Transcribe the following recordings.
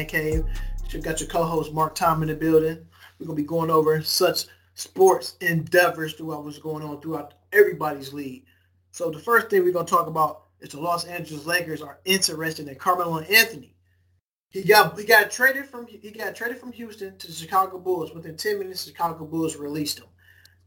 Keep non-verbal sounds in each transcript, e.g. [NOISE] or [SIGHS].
Man Cave. Got your co-host Mark Tom in the building. We're gonna be going over such sports endeavors throughout what's going on throughout everybody's league. So the first thing we're gonna talk about is the Los Angeles Lakers are interested in Carmelo Anthony. He got he got traded from he got traded from Houston to the Chicago Bulls. Within 10 minutes, the Chicago Bulls released him.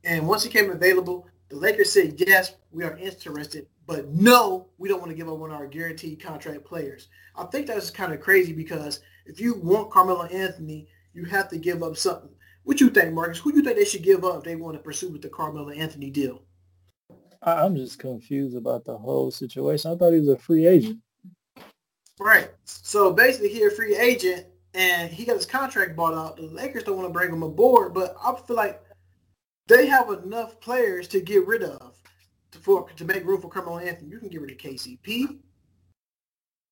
And once he came available, the Lakers said, yes, we are interested, but no, we don't want to give up one of our guaranteed contract players. I think that's kind of crazy because if you want Carmelo Anthony, you have to give up something. What you think, Marcus? Who do you think they should give up if they want to pursue with the Carmelo Anthony deal? I'm just confused about the whole situation. I thought he was a free agent. Right. So basically, he's a free agent, and he got his contract bought out. The Lakers don't want to bring him aboard, but I feel like they have enough players to get rid of to, for, to make room for Carmelo Anthony. You can get rid of KCP.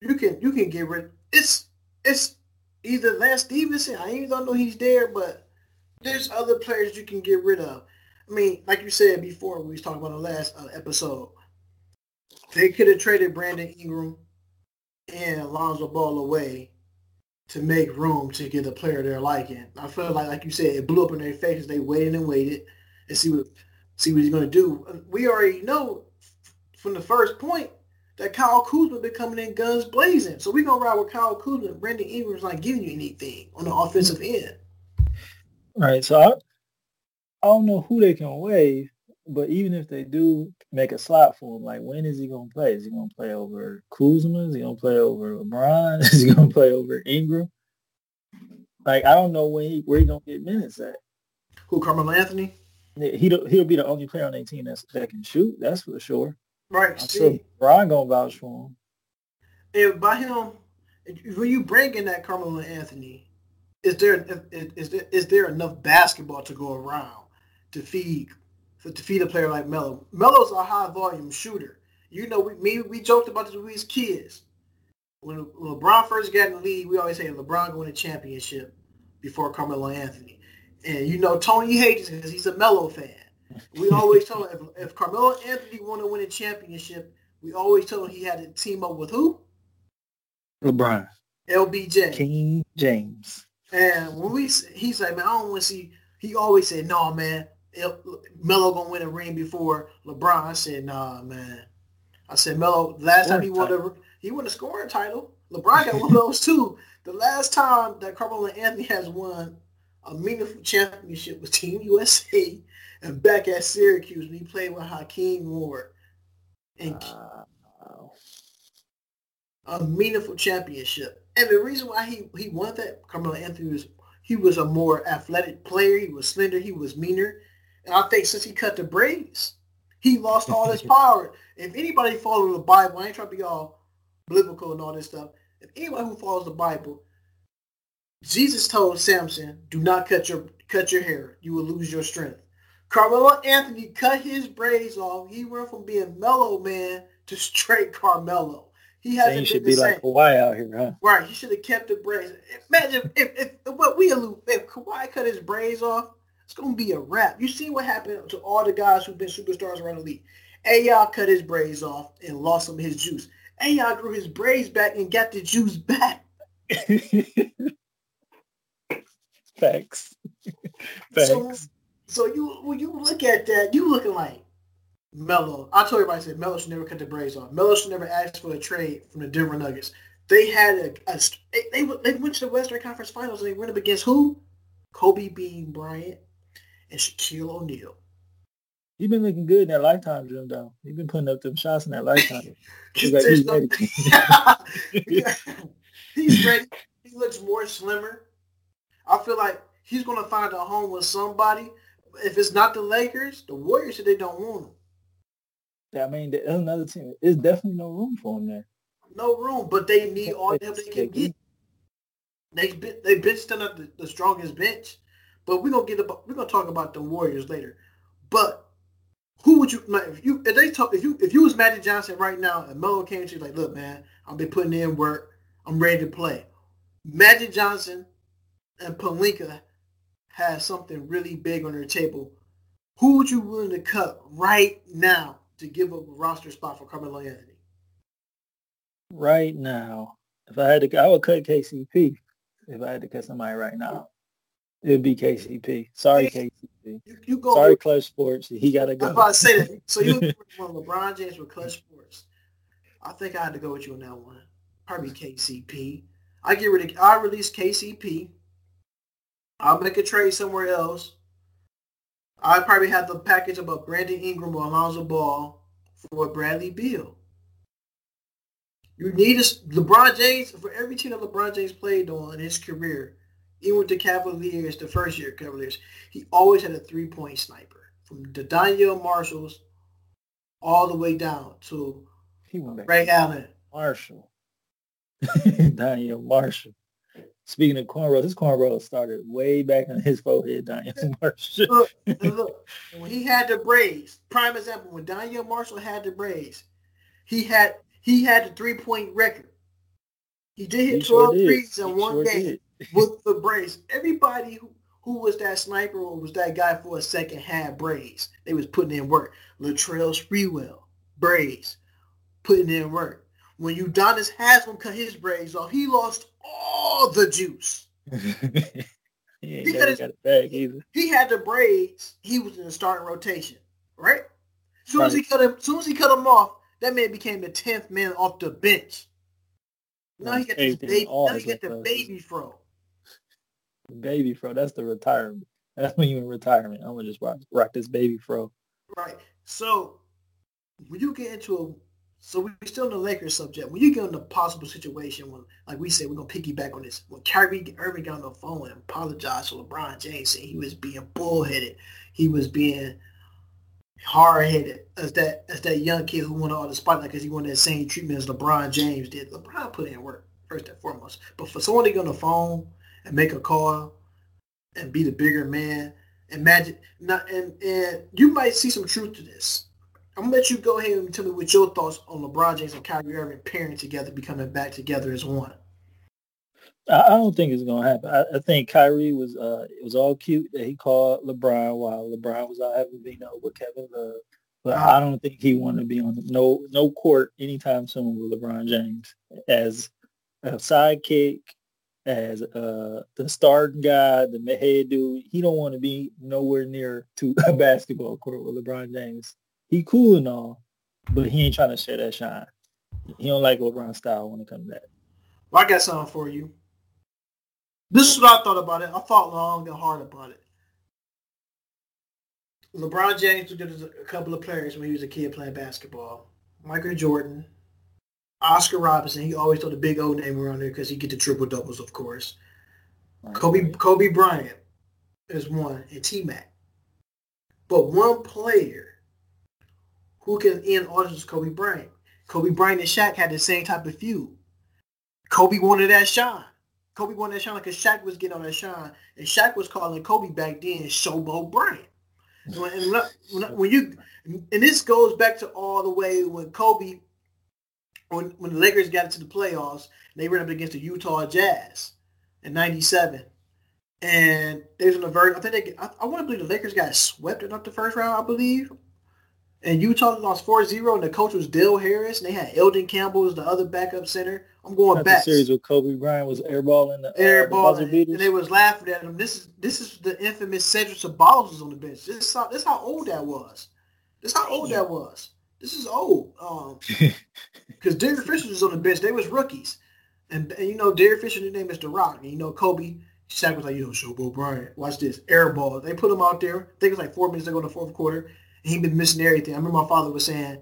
You can you can get rid. It's it's either Lance Stephenson, I even don't know he's there, but there's other players you can get rid of. I mean, like you said before, we was talking about the last uh, episode. They could have traded Brandon Ingram and Alonzo Ball away to make room to get a player they're liking. I feel like, like you said, it blew up in their faces. They waited and waited and see what see what he's going to do. We already know from the first point that Kyle Kuzma been coming in guns blazing. So we're gonna ride with Kyle Kuzma. Brandon Ingram's not giving you anything on the offensive end. Right. So I, I don't know who they can waive, but even if they do make a slot for him, like when is he gonna play? Is he gonna play over Kuzma? Is he gonna play over LeBron? [LAUGHS] Is he gonna play over Ingram? Like I don't know when he, where he gonna get minutes at. Who Carmelo Anthony? He he'll be the only player on their team that's, that can shoot. That's for sure. Right. I'm sure Brian gonna vouch for him. If by him, when you bring in that Carmelo Anthony, is there is there is there enough basketball to go around to feed to feed a player like Melo? Melo's a high volume shooter. You know, we me we joked about this when we was kids. When LeBron first got in the league, we always say LeBron going to championship before Carmelo Anthony. And you know, Tony hates it because he's a Melo fan. We always told him if, if Carmelo Anthony want to win a championship, we always told him he had to team up with who? LeBron. LBJ. King James. And when we, he's like, man, I don't want to see. He always said, no, man, Melo gonna win a ring before LeBron. I said, nah, man. I said, Melo. Last time he won a he won a scoring title. LeBron got one of those [LAUGHS] too. The last time that Carmelo Anthony has won a meaningful championship with Team USA and back at Syracuse when he played with Hakeem Ward. And wow. a meaningful championship. And the reason why he, he won that, Carmelo Anthony was he was a more athletic player. He was slender. He was meaner. And I think since he cut the braids, he lost all his [LAUGHS] power. If anybody follows the Bible, I ain't trying to be all biblical and all this stuff. If anybody who follows the Bible, Jesus told Samson, "Do not cut your cut your hair. You will lose your strength." Carmelo Anthony cut his braids off. He went from being mellow man to straight Carmelo. He hasn't. He should be same. like Kawhi out here, huh? Right. He should have kept the braids. Imagine if, if, if what we allude, if Kawhi cut his braids off, it's gonna be a wrap. You see what happened to all the guys who've been superstars around the league. AI cut his braids off and lost some of his juice. AI grew his braids back and got the juice back. [LAUGHS] Thanks. Thanks. So, so you when you look at that, you looking like Melo. I told everybody I said Melo should never cut the braids off. Melo should never ask for a trade from the Denver Nuggets. They had a, a they, they went to the Western Conference Finals and they went up against who? Kobe Bean Bryant and Shaquille O'Neal. You've been looking good in that lifetime, Jim. Though you've been putting up them shots in that lifetime. [LAUGHS] he's, no, [LAUGHS] he's ready. He looks more slimmer. I feel like he's going to find a home with somebody. If it's not the Lakers, the Warriors said they don't want him. Yeah, I mean, there's another team. There's definitely no room for him there. No room, but they need all the help they can get. They they benched them up the, the strongest bench, but we're gonna get about we're gonna talk about the Warriors later. But who would you if you if they talk if you if you was Magic Johnson right now and Melo came to you like, look, man, I've been putting in work, I'm ready to play. Magic Johnson and Pelinka has something really big on their table, who would you willing to cut right now to give up a roster spot for Carmelo Anthony? Right now, if I had to, I would cut KCP. if I had to cut somebody right now, it would be KCP. Sorry, KCP. You, you go Sorry, Clutch Sports. He got to go. I'm about to say that. So you [LAUGHS] want LeBron James with Clutch Sports. I think I had to go with you on that one. Probably KCP. I get rid of. I release KCP. I'll make a trade somewhere else. I probably have the package about Brandon Ingram or Alonzo Ball for Bradley Beal. You need a, LeBron James for every team that LeBron James played on in his career. Even with the Cavaliers, the first year Cavaliers, he always had a three-point sniper from the Donyell Marshalls all the way down to he Ray Allen. Marshall. [LAUGHS] Donyell Marshall. Speaking of cornrows, his cornrows started way back on his forehead, Donyell Marshall. look, [LAUGHS] look, when he had the braids, prime example, when Donyell Marshall had the braids, he had he had the three point record. He did hit he 12 sure threes in one sure game with [LAUGHS] the braids. Everybody who, who was that sniper or was that guy for a second had braids. They was putting in work. Latrell Sprewell, braids, putting in work. When Udonis Haslem cut his braids off, he lost all the juice. [LAUGHS] he, he, got his, got back either. he had the braids. He was in the starting rotation, right? As soon right. as he cut him, soon as he cut him off, that man became the tenth man off the bench. Now he got this baby. Now he got the uh, baby fro. Baby fro. That's the retirement. [LAUGHS] That's when you in retirement. I'm gonna just rock, rock this baby fro. Right. So when you get into a so we're still in the Lakers subject. When you get in a possible situation when, like we said, we're gonna piggyback on this. When Kyrie Irving got on the phone and apologized to LeBron James, saying he was being bullheaded, he was being hard headed as that as that young kid who wanted all the spotlight because he wanted that same treatment as LeBron James did. LeBron put in work first and foremost, but for someone to get on the phone and make a call and be the bigger man, imagine not and and you might see some truth to this. I'm gonna let you go ahead and tell me what your thoughts on LeBron James and Kyrie Irving pairing together, becoming back together as one. I don't think it's gonna happen. I, I, think Kyrie was uh it was all cute that he called LeBron while LeBron was out having vino with Kevin Love. But I don't think he wanted to be on no no court anytime soon with LeBron James as a sidekick, as uh the starting guy, the head dude. He don't want to be nowhere near to [LAUGHS] a basketball court with LeBron James. He cool and all, but he ain't trying to share that shine. He don't like LeBron style when it comes to that. Well, I got something for you. This is what I thought about it. I thought long and hard about it. LeBron James was a couple of players when he was a kid playing basketball. Michael Jordan, Oscar Robertson. He always throw the big old name around there because he get the triple doubles, of course. Right. Kobe Kobe Bryant is one, and T Mac. But one player who can end is Kobe Bryant. Kobe Bryant and Shaq had the same type of feud. Kobe wanted that shine. Kobe wanted that shine because Shaq was getting on that shine, and Shaq was calling Kobe back then Showboat Bryant. And when, when you and this goes back to all the way when Kobe, when when the Lakers got into the playoffs, they ran up against the Utah Jazz in '97, and they was in the verge. I think they, I, I want to believe the Lakers got swept in up the first round, I believe, and Utah lost 4-0, and the coach was Del Harris, and they had Elden Campbell as the other backup center. I'm going back. The series with Kobe Bryant was airballing the uh, and, and they was laughing at him. This is this is the infamous Cedric Ceballos was on the bench. This is how this is how old that was. This is how old that was. This is old. Um, [LAUGHS] because Derek Fisher was on the bench. They was rookies, and, and you know Derek Fisher, his name is The Rock, and you know Kobe. Shaq was like, yo, Showboat Bryant, watch this airball. They put him out there. I think it was like four minutes ago in the fourth quarter he been missing everything. I remember my father was saying,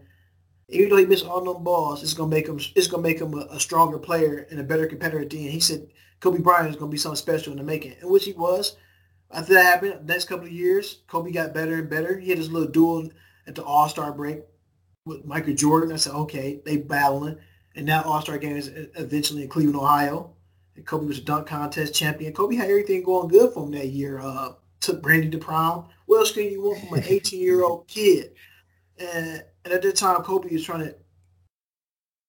even though he missed all them balls, it's gonna make him it's gonna make him a, a stronger player and a better competitor at the end. He said Kobe Bryant is gonna be something special in the making, and which he was. After that happened, next couple of years, Kobe got better and better. He had his little duel at the All Star break with Michael Jordan. I said, okay, they battling, and that All Star game is eventually in Cleveland, Ohio. And Kobe was a dunk contest champion. Kobe had everything going good for him that year. Uh, took Brandy to prom. What else can you want from an 18 year old kid? And, and at that time, Kobe was trying to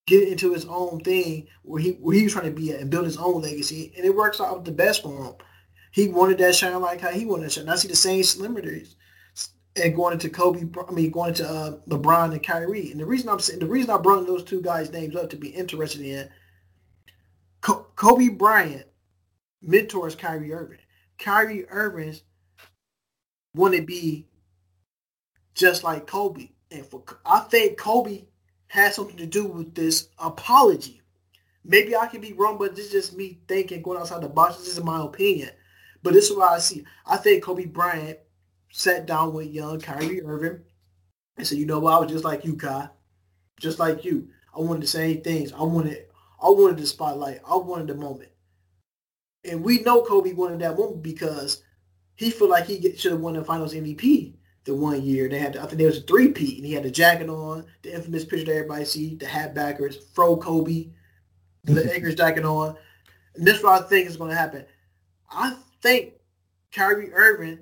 get into his own thing where he where he was trying to be at and build his own legacy, and it works out the best for him. He wanted that shine like how he wanted that shine. I see the same similarities and going into Kobe. I mean, going into uh, LeBron and Kyrie. And the reason I'm saying the reason I brought those two guys' names up to be interested in Kobe Bryant mentors Kyrie Irving. Kyrie Irving want to be just like Kobe. And for I think Kobe has something to do with this apology. Maybe I could be wrong, but this is just me thinking, going outside the box. This is my opinion. But this is what I see. I think Kobe Bryant sat down with young Kyrie Irving and said, you know what, I was just like you, Kai. Just like you. I wanted the same things. I wanted I wanted the spotlight. I wanted the moment. And we know Kobe wanted that moment because he felt like he should have won the finals MVP the one year. They had, I think there was a three-peat, and he had the jacket on, the infamous picture that everybody see, the hat backers, Fro Kobe, the [LAUGHS] Lakers jacket on. And this is what I think is going to happen. I think Kyrie Irving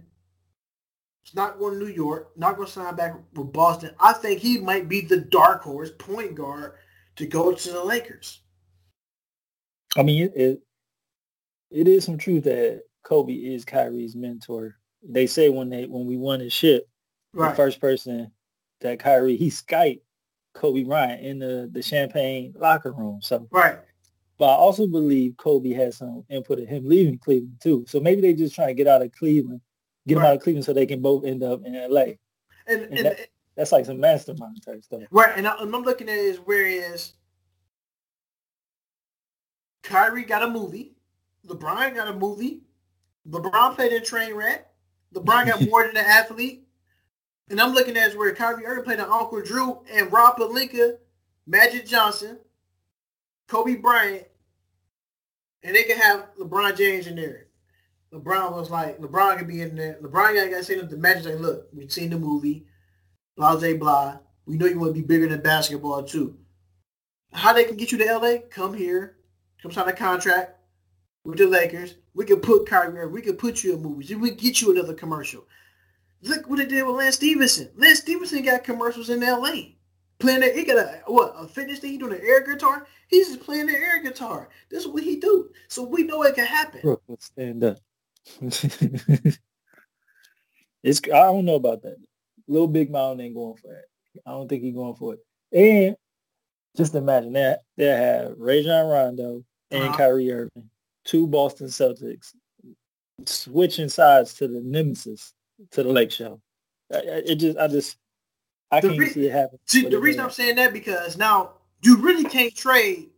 is not going to New York, not going to sign back with Boston. I think he might be the dark horse point guard to go to the Lakers. I mean, it, it, it is some truth that Kobe is Kyrie's mentor. They say when they when we won the ship, right. the first person that Kyrie he Skype Kobe Bryant in the the champagne locker room. So right. But I also believe Kobe has some input in him leaving Cleveland too. So maybe they just trying to get out of Cleveland, get right. him out of Cleveland so they can both end up in LA. And, and, and that, that's like some mastermind type stuff. Right. And, I, am looking at it is where is Kyrie got a movie, LeBron got a movie, LeBron played in Trainwreck, LeBron got more than an athlete. And I'm looking at where Kyrie Irving played in Uncle Drew and Rob Pelinka, Magic Johnson, Kobe Bryant, and they can have LeBron James in there. LeBron was like, LeBron could be in there. LeBron got to say to the Magic, like, look, we've seen the movie, blah, blah, blah. We know you want to be bigger than basketball, too. How they can get you to LA? Come here. Come sign a contract with the Lakers. We could put Kyrie We could put you in movies. We could get you another commercial. Look what they did with Lance Stephenson. Lance Stephenson got commercials in L.A. Playing that, he got a what a fitness thing. He doing an air guitar. He's just playing the air guitar. This is what he do. So we know it can happen. Stand up. [LAUGHS] it's I don't know about that. Little Big Mountain ain't going for it. I don't think he's going for it. And just imagine that they have Rajon Rondo and uh-huh. Kyrie Irving, two Boston Celtics, switching sides to the nemesis to the Lake Show. It just, I just, I the can't re- see it happen. See, the reason I'm saying that because now you really can't trade,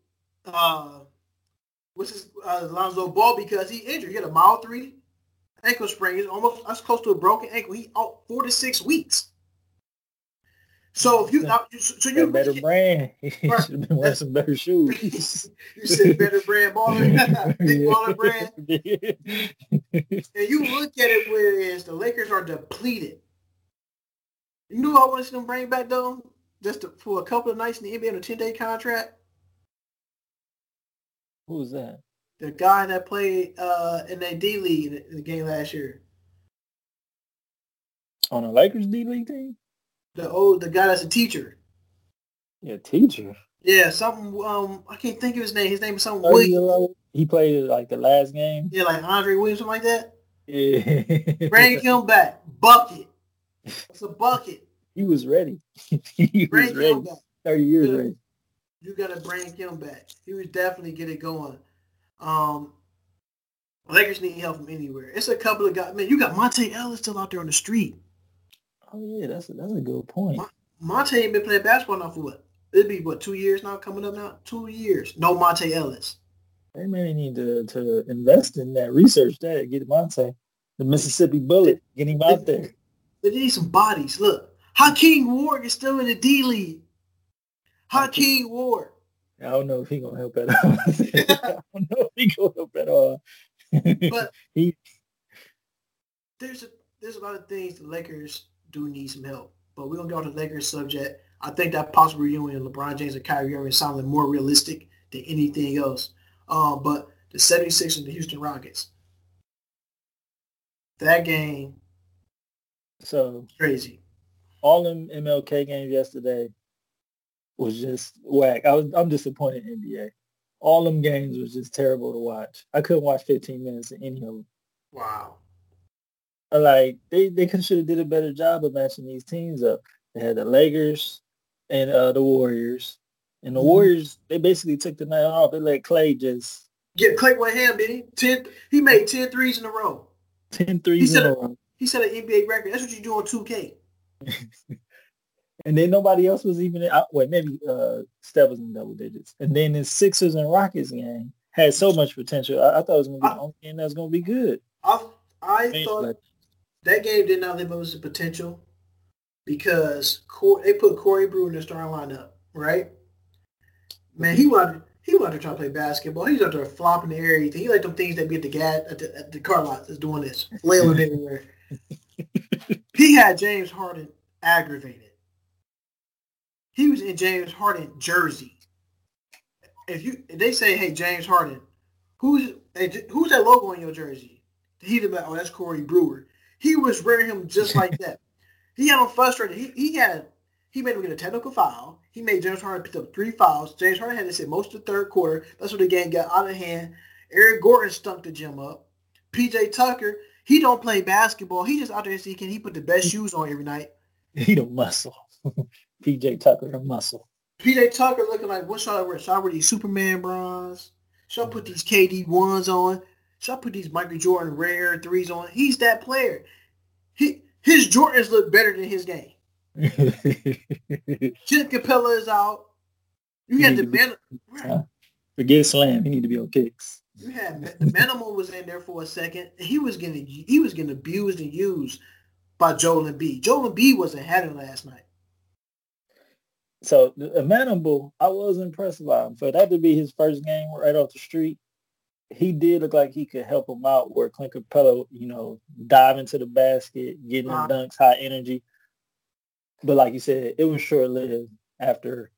uh, what's his uh, Lonzo Ball because he injured. He had a mild three ankle sprain. He's almost that's close to a broken ankle. He out four to six weeks. So if you, uh, so you better brand, [LAUGHS] right. should have been wearing some better shoes. [LAUGHS] you said better brand [LAUGHS] baller, big baller brand. and you look at it whereas the Lakers are depleted. You know I want to see them bring back though, just to, for a couple of nights in the NBA on a ten day contract. Who's that? The guy that played uh, in that D League in the game last year. On a Lakers D League team? The old the guy that's a teacher. Yeah, teacher. Yeah, something. Um, I can't think of his name. His name is something. Williams. He played like the last game. Yeah, like Andre Williams, something like that. Yeah. [LAUGHS] Bring him back, bucket. It's a bucket. He was ready. [LAUGHS] he bring was ready. Thirty years you ready. You gotta bring him back. He was definitely get it going. Um, Lakers need help from anywhere. It's a couple of guys. Man, you got Monta Ellis still out there on the street. Oh yeah, that's a, that's a good point. Monta ain't been playing basketball now for what? It'd be what two years now coming up now. Two years. No Monta Ellis. They may need to to invest in that research. That get Monta, the Mississippi Bullet, get him out they, there. They need some bodies. Look, Hakeem Ward is still in the D League. Hakeem Ward. I don't know if he gonna help at all. [LAUGHS] I don't know if he gonna help at all. but [LAUGHS] he there's a there's a lot of things the Lakers do need some help. But we're gonna get on the Lakers subject. I think that possible reunion of LeBron James and Kyrie Irving sounded more realistic than anything else. Um, but the 76ers and the Houston Rockets. That game so crazy. All them MLK games yesterday was just whack. I was I'm disappointed in NBA. All them games was just terrible to watch. I couldn't watch 15 minutes of any of them. Wow like they they should have did a better job of matching these teams up. They had the Lakers and uh, the Warriors, and the mm-hmm. Warriors they basically took the night off. They let Klay just Yeah, Klay Ham did he? Ten, he made 10 threes in a row. 10 threes in a row. He set an NBA record. That's what you do on 2K. [LAUGHS] and then nobody else was even in, wait, maybe uh Steph was in double digits. And then the Sixers and Rockets game had so much potential. I, I thought it was gonna be I, the only game that was gonna be good. I I thought like, that game did not live up to potential because they put Corey Brewer in the starting lineup, right? Man, he wanted he wanted to try to play basketball. He's out there flopping the air. He like them things that be at the gas at the, at the car lot that's doing this, flailing [LAUGHS] everywhere. he had James Harden aggravated. He was in James Harden jersey. If you if they say, "Hey, James Harden," who's who's that logo on your jersey? Be like, "Oh, that's Corey Brewer." He was wearing him just like [LAUGHS] that. He had him frustrated. He he had he made him get a technical foul. He made James Harden pick up three fouls. James Harden had to sit most of the third quarter. That's when the game got out of hand. Eric Gordon stunk the gym up. PJ Tucker, he don't play basketball. He just out there see can he put the best [LAUGHS] shoes on every night. He don't muscle. [LAUGHS] PJ Tucker the muscle. PJ Tucker looking like what should I wear? Should I wear these Superman bras? Should I put these KD ones on? Should I put these Michael Jordan rare threes on? He's that player. He his Jordans look better than his game. [LAUGHS] Clint Capela is out. You had the man. [LAUGHS] Forget slam. He need to be on kicks. You had the Manimal was in there for a second. He was getting he was getting abused and used by Joel Embiid. Joel Embiid wasn't having last night. So the Manimal, I was impressed by him. For that to be his first game right off the street, he did look like he could help him out where Clint Capela, you know, dive into the basket, getting uh-huh. the dunks, high energy. But like you said, it was short lived after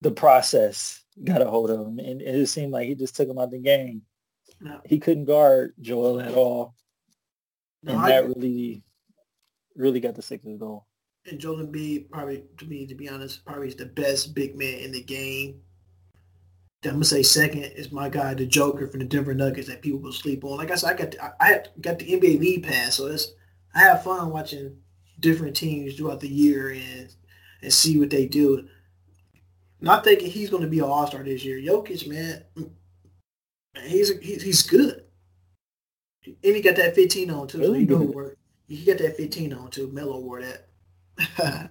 the process got a hold of him. And it seemed like he just took him out the game. He couldn't guard Joel at all. No, and that really, really got the Sixers going. And Joel Embiid, probably, to me, to be honest, probably is the best big man in the game. I'm gonna say second is my guy, the Joker from the Denver Nuggets that people will sleep on. Like I said, I got the, I got the NBA league pass, so it's I have fun watching different teams throughout the year and and see what they do. Not thinking he's going to be an All Star this year. Jokic, man, he's he's good, and he got that 15 on too. Really so he work. He got that 15 on too. Melo wore that. [LAUGHS]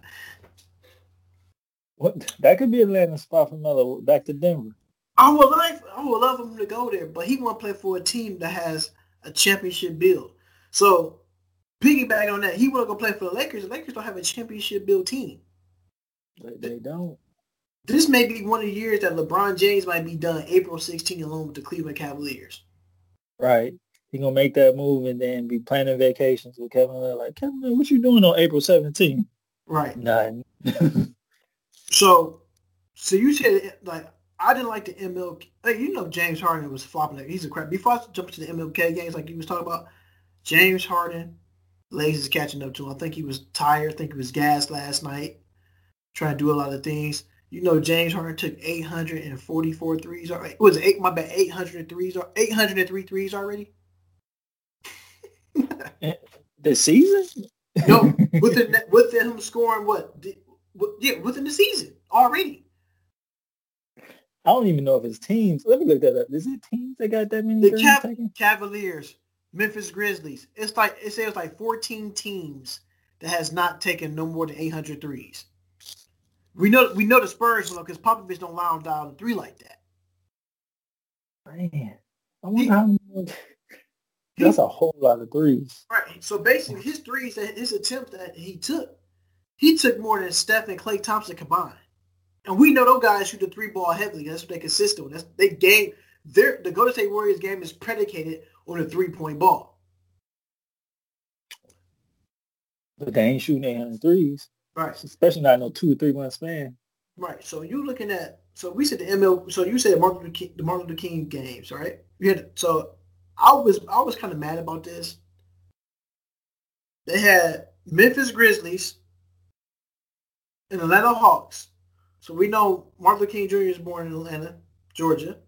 what that could be a landing spot for Melo back to Denver. I would like I would love him to go there, but he want to play for a team that has a championship build. So piggyback on that, he want to go play for the Lakers. The Lakers don't have a championship built team. They don't. This may be one of the years that LeBron James might be done April 16 alone with the Cleveland Cavaliers. Right. He gonna make that move and then be planning vacations with Kevin Love. Like Kevin, what you doing on April 17th? Right. Nothing. [LAUGHS] so, so you said like I didn't like the MLK. Like, you know, James Harden was flopping. He's a crap. Before I jump to the MLK games, like you was talking about, James Harden legs is catching up to him. I think he was tired. I think he was gassed last night, trying to do a lot of things. You know, James Harden took 844 threes. Already. It was eight. My bad. 800 threes. 803 threes already. [LAUGHS] Eh, the season? no, [LAUGHS] within within him scoring what? Yeah, within the season already. I don't even know if it's teams. Let me look that up. Is it teams that got that many? The Cav- Cavaliers. Memphis Grizzlies. It's like it says like 14 teams that has not taken no more than 800 threes. We know we know the Spurs will because Popovich don't allow them down three like that. Man, I wonder he, how [LAUGHS] that's a whole lot of threes. Right. So basically, his threes, his attempts that he took, he took more than Steph and Klay Thompson combined. And we know those guys shoot the three ball heavily. That's what they consistent with. That's they game. Their the Golden State Warriors game is predicated on a three point ball. But they ain't shooting 800 threes. Right. Especially not no two or three month span. Right. So you looking at so we said the ML so you said Martin Luther King, the Martin Luther King games, right? Had so I was I was kind of mad about this. They had Memphis Grizzlies and Atlanta Hawks. So we know Martin Luther King Jr. is born in Atlanta, Georgia.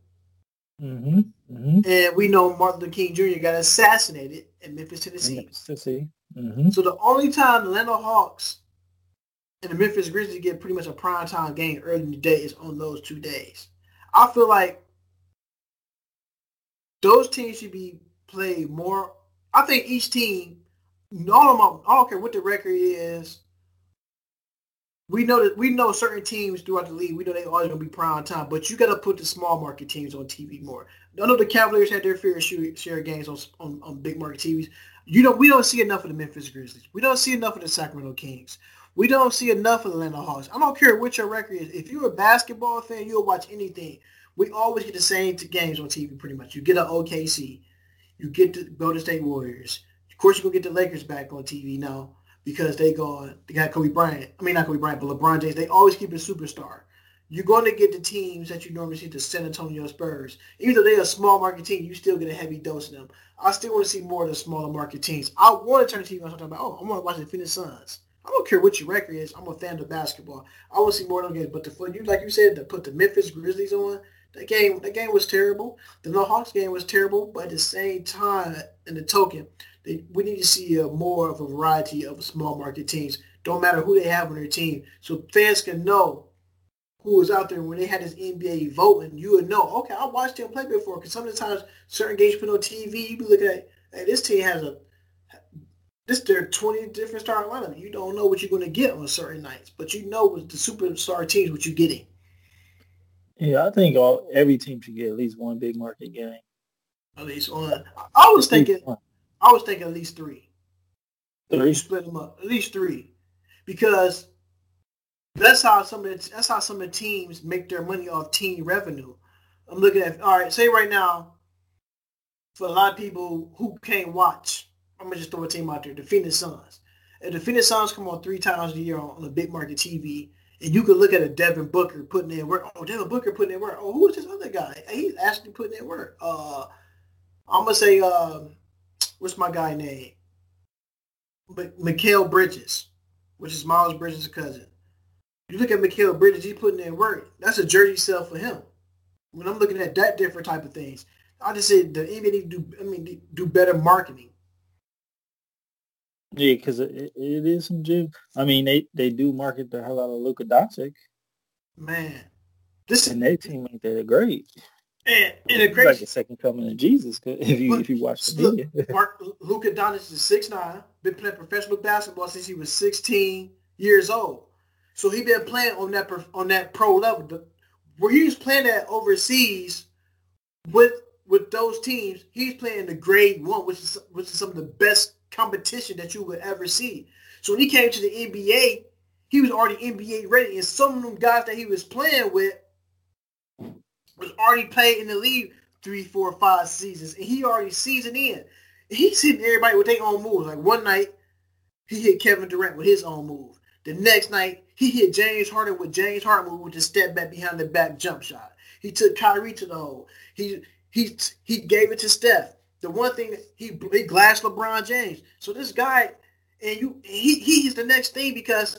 Mm-hmm. Mm-hmm. And we know Martin Luther King Jr. got assassinated in Memphis, Tennessee. Memphis, Tennessee. Mm-hmm. So the only time the Atlanta Hawks and the Memphis Grizzlies get pretty much a prime time game early in the day is on those two days. I feel like those teams should be played more. I think each team, all of them, I don't care what the record is. We know that we know certain teams throughout the league. We know they always gonna be prime time, but you got to put the small market teams on TV more. I know the Cavaliers had their fair share of games on, on, on big market TVs. You know, we don't see enough of the Memphis Grizzlies. We don't see enough of the Sacramento Kings. We don't see enough of the Atlanta Hawks. I don't care what your record is. If you're a basketball fan, you'll watch anything. We always get the same games on TV pretty much. You get an OKC. You get the Golden State Warriors. Of course, you're to get the Lakers back on TV now because they gone. They got Kobe Bryant. I mean, not Kobe Bryant, but LeBron James. They always keep a superstar. You're going to get the teams that you normally see, the San Antonio Spurs. Even though they're a small market team, you still get a heavy dose of them. I still want to see more of the smaller market teams. I want to turn the TV on talking about, oh, I want to watch the Phoenix Suns. I don't care what your record is. I'm a fan of basketball. I want to see more of them games. But the for you, like you said, to put the Memphis Grizzlies on, that game, that game was terrible. The Hawks game was terrible. But at the same time, in the token, they, we need to see a, more of a variety of small market teams. Don't matter who they have on their team, so fans can know who was out there when they had this NBA voting. You would know, okay, I watched them play before. Because sometimes certain games put on TV, you be looking at, hey, this team has a this their 20 different star lineup. You don't know what you're going to get on certain nights, but you know with the superstar teams what you're getting. Yeah, I think all every team should get at least one big market game. At least one. I was thinking. I was thinking at least three. Three. You split them up. At least three, because that's how some of the, that's how some of the teams make their money off team revenue. I'm looking at all right. Say right now, for a lot of people who can't watch I'm gonna just throw a team out there, the Phoenix Suns. If the Phoenix Suns come on three times a year on, on a big market TV, and you could look at a Devin Booker putting in work. Oh, Devin Booker putting in work. Oh, who is this other guy? He's actually putting in work. Uh, I'm gonna say, um, what's my guy name? But Mikal Bridges, which is Miles Bridges' cousin. You look at Mikal Bridges, he's putting in work. That's a jersey sell for him. When I'm looking at that different type of things, I just said the NBA need to do. I mean, do better marketing. Yeah, because it, it is some gym. I mean, they, they do market the hell out of Luka Doncic. Man, this and their team ain't that great. And, and great like a second coming of Jesus if you look, if you watch the look, media. [LAUGHS] Mark, Luka Doncic is six nine, been playing professional basketball since he was sixteen years old. So he been playing on that on that pro level. Where he's playing at overseas with with those teams, he's playing the grade one, which is which is some of the best competition that you would ever see. So when he came to the NBA, he was already NBA ready, and some of them guys that he was playing with was already playing in the league three, four, five seasons, and he already seasoned in. He's hitting everybody with their own moves. Like one night, he hit Kevin Durant with his own move. The next night, he hit James Harden with James Harden move with the step back behind the back jump shot. He took Kyrie to the hole. He he he gave it to Steph the one thing he he glassed LeBron James. So this guy, and you, he he's the next thing because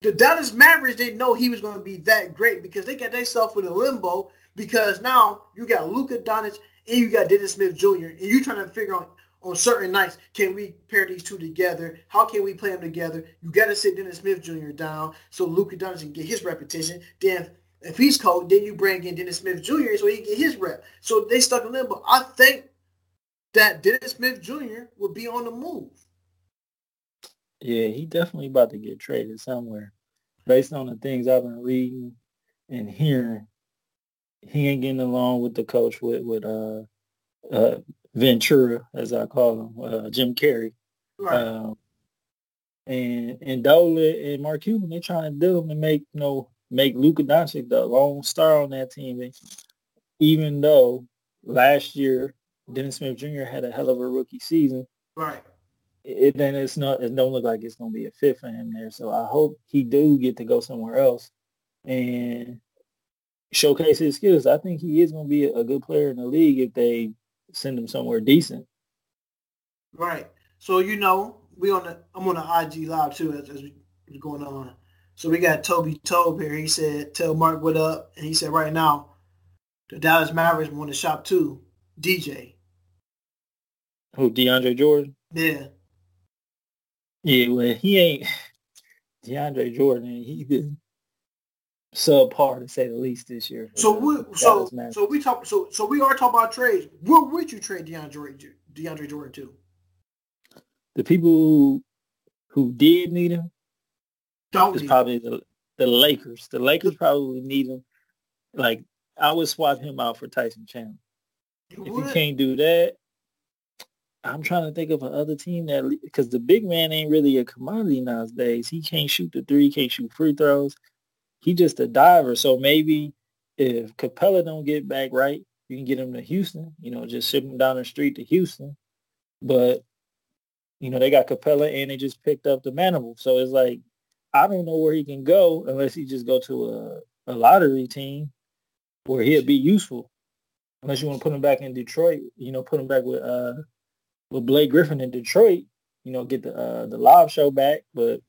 the Dallas Mavericks didn't know he was going to be that great because they got themselves in a limbo because now you got Luka Doncic and you got Dennis Smith Jr. and you trying to figure out on certain nights can we pair these two together? How can we play them together? You got to sit Dennis Smith Jr. down so Luka Doncic can get his repetition. Then if he's cold, then you bring in Dennis Smith Jr. so he can get his rep. So they stuck in limbo. I think that Dennis Smith Jr. would be on the move. Yeah, he definitely about to get traded somewhere. Based on the things I've been reading and hearing, he ain't getting along with the coach with with uh, uh, Ventura, as I call him, uh, Jim Carrey. Right. Um, and and Dola and Mark Cuban, They're trying to do him and make you know make Luka Doncic the lone star on that team. even though last year Dennis Smith Jr. had a hell of a rookie season. Right. It, then it's not. It don't look like it's going to be a fit for him there. So I hope he do get to go somewhere else and showcase his skills. I think he is going to be a, a good player in the league if they send him somewhere decent. Right. So you know, we on the I'm on the IG live too as, as we going on. So we got Toby Tobe here. He said, "Tell Mark what up," and he said, "Right now, the Dallas Mavericks want to shop too. DJ, who DeAndre Jordan? Yeah. Yeah, well, he ain't [SIGHS] DeAndre Jordan. He been subpar to say the least this year. So we so so we talk so so we are talking about trades. Where would you trade DeAndre DeAndre Jordan to? The people who who did need him don't is probably the the Lakers. The Lakers probably need him. Like I would swap him out for Tyson Chandler. You if would? you can't do that, I'm trying to think of another team that because the big man ain't really a commodity nowadays. He can't shoot the three, can't shoot free throws. He just a diver. So maybe if Capela don't get back right, you can get him to Houston. You know, just ship him down the street to Houston. But you know they got Capela and they just picked up the Manimal. So it's like I don't know where he can go unless he just go to a, a lottery team where he'll be useful. Unless you want to put him back in Detroit, you know, put him back with uh with Blake Griffin in Detroit, you know, get the uh, the live show back, but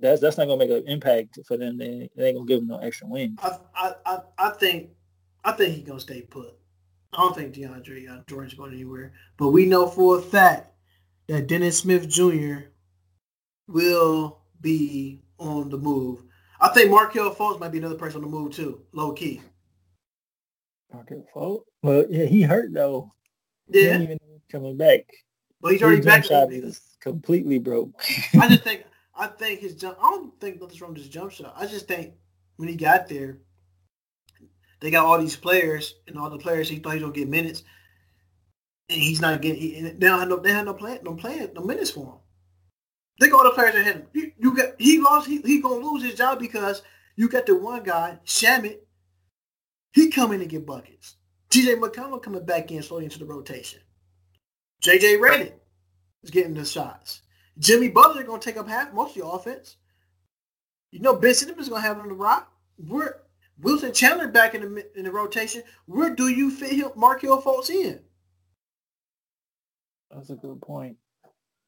that's that's not gonna make an impact for them. They, they ain't gonna give them no extra wins. I I I think I think he's gonna stay put. I don't think DeAndre uh, Jordan's going anywhere, but we know for a fact that Dennis Smith Jr. will be on the move. I think Markelle Fultz might be another person on the move too, low key. Markelle Fultz? Well, yeah, he hurt though. Yeah. even coming back. But he's already back. Shot is completely broke. I just [LAUGHS] think I think his jump. I don't think nothing's wrong with his jump shot. I just think when he got there, they got all these players, and all the players he thought he was gonna get minutes, and he's not getting. He, they don't have no. They have no plan. No plan. No minutes for him. They got all the players ahead of him. You, you got he lost. He he gonna lose his job because you got the one guy, Shamet. He coming to get buckets. T.J. McConnell coming back in slowly into the rotation. J.J. Redick is getting the shots. Jimmy Butler going to take up half most of the offense. You know Ben Simmons going to have it on the rock. Where Wilson Chandler back in the in the rotation. Where do you fit him, Markelle Fultz in? That's a good point.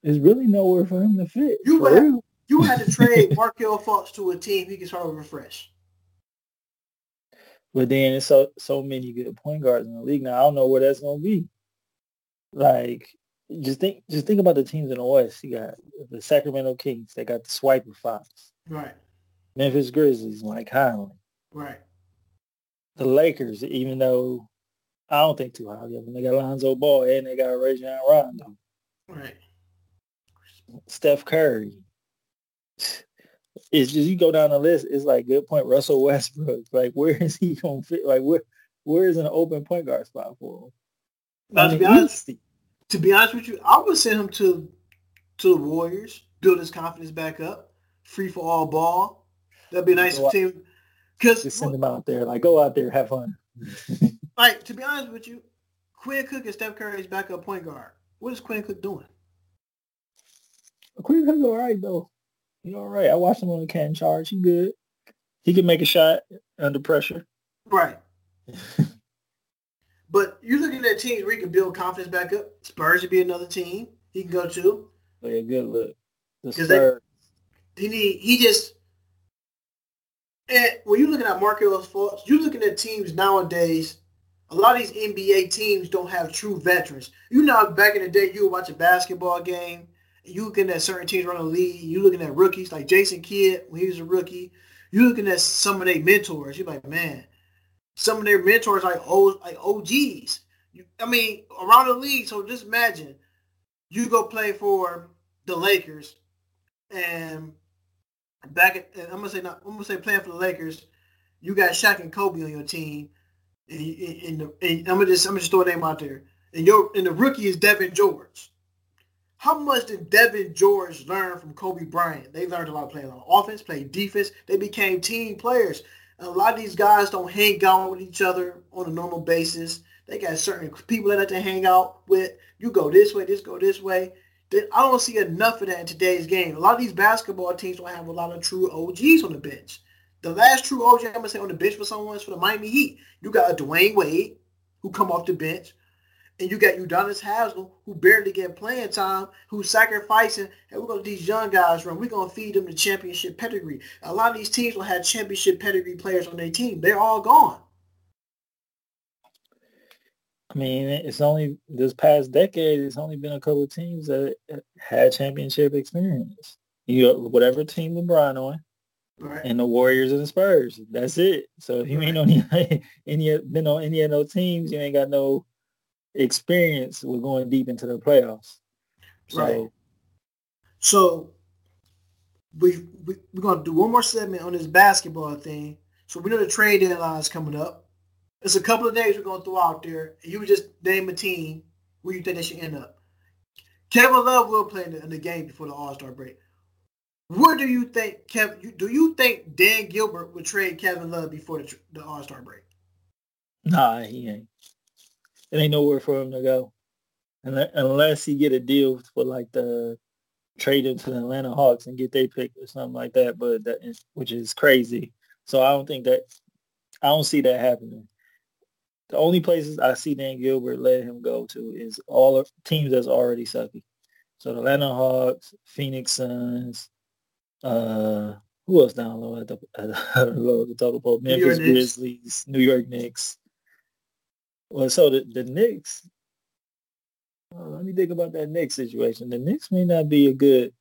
There's really nowhere for him to fit. You would have, you had to trade [LAUGHS] Markelle Fultz to a team he can start over fresh. But then it's so so many good point guards in the league now. I don't know where that's gonna be. Like just think just think about the teams in the West. You got the Sacramento Kings. They got the Swiper Fox. Right. Memphis Grizzlies, Mike Conley. Right. The Lakers, even though I don't think too highly of them, they got Lonzo Ball and they got Rajon Rondo. Right. Steph Curry. It's just you go down the list. It's like good point. Russell Westbrook. Like where is he gonna fit? Like where where is an open point guard spot for him? Now, to be honest, to be honest with you, I would send him to to the Warriors, build his confidence back up, free for all ball. That'd be a nice go team. Because just send him out there, like go out there, have fun. [LAUGHS] like to be honest with you, Quinn Cook and Steph Curry's backup point guard. What is Quinn Cook doing? Quinn Cook's all right though. He all right. I watched him on the can charge. He good. He can make a shot under pressure. Right. [LAUGHS] But you're looking at teams where he can build confidence back up. Spurs would be another team he can go to. Oh, yeah, good look. The Spurs. They, he need, he just and when you're looking at Markelle Fultz, you're looking at teams nowadays. A lot of these NBA teams don't have true veterans. You know, back in the day, you would watch a basketball game. You looking at certain teams around the league. You looking at rookies like Jason Kidd when he was a rookie. You looking at some of their mentors. You're like, man, some of their mentors like o, like OGs. I mean, around the league. So just imagine you go play for the Lakers, and back at I'm gonna say not I'm gonna say playing for the Lakers, you got Shaq and Kobe on your team, and, and, the, and I'm gonna just I'm gonna just throw a name out there, and your and the rookie is Devean George. How much did Devean George learn from Kobe Bryant? They learned a lot playing on offense, playing defense. They became team players a lot of these guys don't hang out with each other on a normal basis. They got certain people that to hang out with. You go this way, this go this way. I don't see enough of that in today's game. A lot of these basketball teams don't have a lot of true OGs on the bench. The last true OG I'm gonna say on the bench for someone is for the Miami Heat. You got a Dwyane Wade who come off the bench and you got Udonis Haslem, who barely get playing time, who's sacrificing, and we're going to these young guys run. We're going to feed them the championship pedigree. A lot of these teams will have championship pedigree players on their team. They're all gone. I mean, it's only this past decade. It's only been a couple of teams that had championship experience. You whatever team LeBron on, right. and the Warriors and the Spurs. That's it. So if you right. ain't on any, [LAUGHS] any been on any of those teams, you ain't got no experience with going deep into the playoffs. So, right. So we, we we're gonna do one more segment on this basketball thing. So we know the trade deadline is coming up. It's a couple of days we're gonna throw out there, and you just name a team where you think they should end up. Kevin Love will play in the, in the game before the All Star break. Where do you think Kevin? Do you think Dan Gilbert would trade Kevin Love before the, the All Star break? Nah, he ain't. It ain't nowhere for him to go, unless he get a deal for like the trade him to the Atlanta Hawks and get their pick or something like that. But that is, which is crazy. So I don't think that I don't see that happening. The only places I see Dan Gilbert let him go to is all of teams that's already sucky. So the Atlanta Hawks, Phoenix Suns, uh, who else down low at the, [LAUGHS] at the, the total pole? Memphis Grizzlies, New York Knicks. Well, so the, the Knicks, well, let me think about that Knicks situation. The Knicks may not be a good,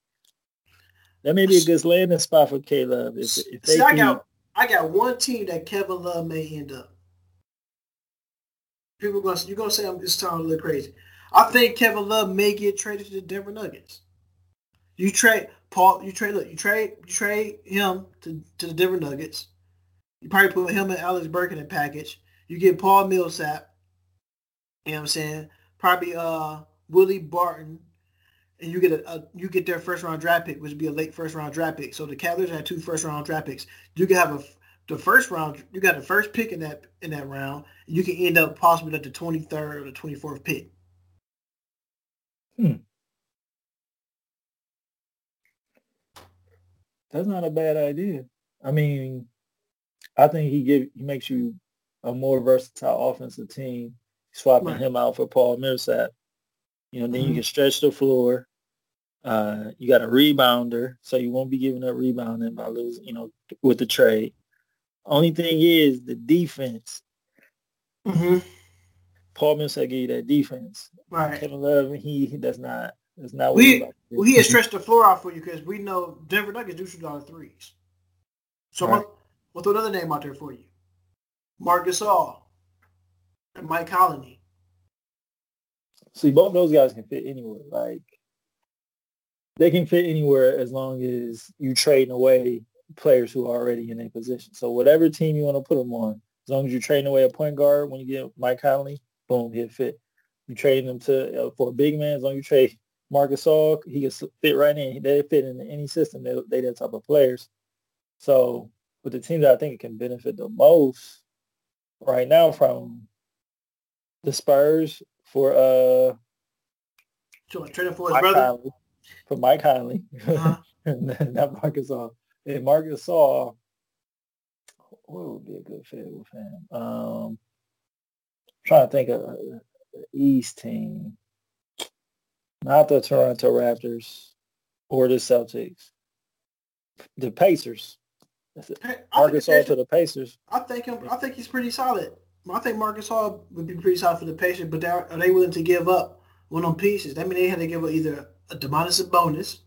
that may be a good landing spot for K Love. If, if they See, I got, I got one team that Kevin Love may end up people gonna you're gonna say I'm just sounding to look crazy. I think Kevin Love may get traded to the Denver Nuggets. You trade Paul. You trade. Look, you trade. You trade him to, to the Denver Nuggets. You probably put him and Alex Burke in a package. You get Paul Millsap. You know what I'm saying? Probably uh Willie Barton, and you get a, a, you get their first round draft pick, which would be a late first round draft pick. So the Cavaliers had two first round draft picks. You can have a the first round, you got the first pick in that in that round. You can end up possibly at the 23rd or the 24th pick. Hmm. That's not a bad idea. I mean, I think he give he makes you a more versatile offensive team, swapping right. him out for Paul Millsap. You know, then mm-hmm. you can stretch the floor. Uh, you got a rebounder, so you won't be giving up rebounding by losing, you know, with the trade. Only thing is the defense. Mm-hmm. Paul Millsap gave you that defense. Right. Kevin Love, he that's not that's not we well, he has stretched the floor out for you because we know Denver Nuggets do shoot a lot of threes. So right. we'll, we'll throw another name out there for you. Marc Gasol and Mike Conley. See, both those guys can fit anywhere. Like they can fit anywhere as long as you trade away players who are already in a position. So whatever team you want to put them on, as long as you're trading away a point guard when you get Mike Conley, boom, he'll fit. You trading them to uh, for a big man, as long as you trade Marcus Gasol, he can fit right in. They fit in any system. They they that type of players. So with the team that I think it can benefit the most right now from the Spurs for uh so trading for his Mike brother Conley, for Mike Conley, uh-huh. [LAUGHS] not Marc Gasol. And Marc Gasol, what would be a good fit with him? Um, trying to think of the East team, not the Toronto Raptors or the Celtics, the Pacers. Hey, Marc Gasol to the Pacers. I think him. I think he's pretty solid. I think Marc Gasol would be pretty solid for the Pacers, but are, are they willing to give up one of them pieces? That mean, they had to give up either a Domantas Sabonis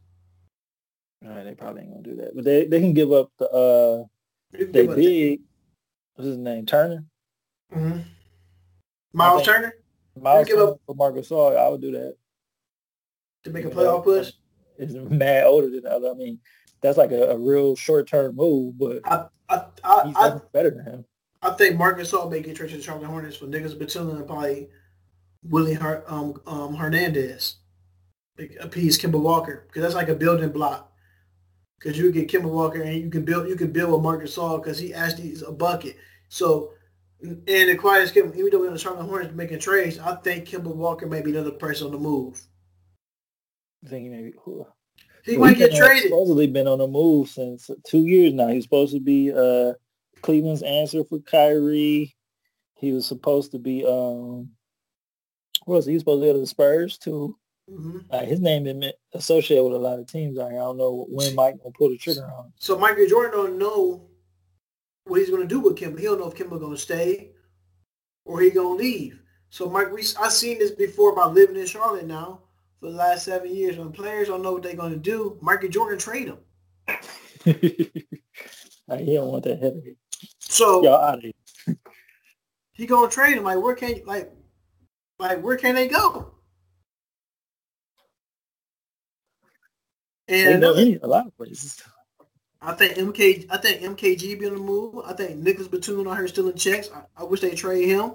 Right, they probably ain't gonna do that, but they they can give up the uh they big. What's his name? Turner. Mm-hmm. Myles Turner. Myles Turner up, for Marc Gasol. I would do that to make a playoff push. Is [LAUGHS] mad older than that. I mean, that's like a, a real short term move, but I, I, I, he's I, better than him. I think Marc Gasol may get traded to the Charlotte Hornets for Nicolas Batum and probably Willie Her, um, um, Hernandez appease Kemba Walker because that's like a building block because you get Kemba Walker and you can build you can build with Marc Gasol because he actually is a bucket. So and the quietest Kemba, even though we're in the Charlotte Hornets making trades, I think Kemba Walker may be another person on the move. I think he may be. He well, might get traded. Supposedly been on the move since two years now. He's supposed to be uh, Cleveland's answer for Kyrie. He was supposed to be um, what was he? he was supposed to go to the Spurs too. Mm-hmm. Uh, his name been associated with a lot of teams out here. I don't know when Mike gonna pull the trigger on. So Michael Jordan don't know what he's gonna do with Kemba. He don't know if Kemba gonna stay or he gonna leave. So Mike, we I seen this before about living in Charlotte now for the last seven years. When players don't know what they're gonna do, Michael Jordan trade them. [LAUGHS] he don't want that headache. So y'all out of here. he gonna trade him. Like where can like like where can they go? And know any, a lot of places. I think MK. I think MKG be on the move. I think Nicolas Batum out here still in checks. I, I wish they trade him.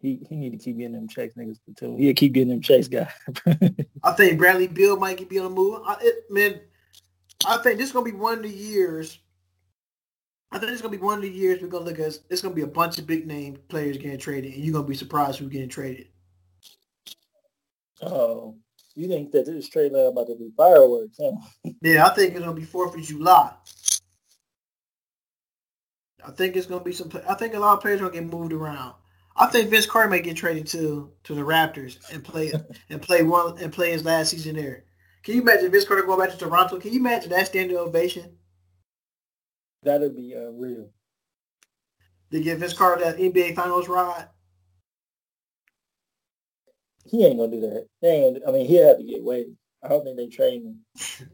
He he need to keep getting them checks, niggas. Batum. He'll keep getting them checks, guy. [LAUGHS] I think Bradley Beal might be on the move. I, it, man, I think this is gonna be one of the years. I think it's gonna be one of the years we're gonna look at. It's gonna be a bunch of big name players getting traded, and you're gonna be surprised who's getting traded. Oh, you think that this trade line about to be fireworks, huh? [LAUGHS] Yeah, I think it's gonna be Fourth of July. I think it's gonna be some. I think a lot of players are gonna get moved around. I think Vince Carter may get traded to to the Raptors and play [LAUGHS] and play one and play his last season there. Can you imagine Vince Carter going back to Toronto? Can you imagine that standing ovation? That'd be uh, real. They give Vince Carter that NBA Finals ride he ain't gonna do that. They ain't. I mean, he'll have to get waived. I don't think they trade him.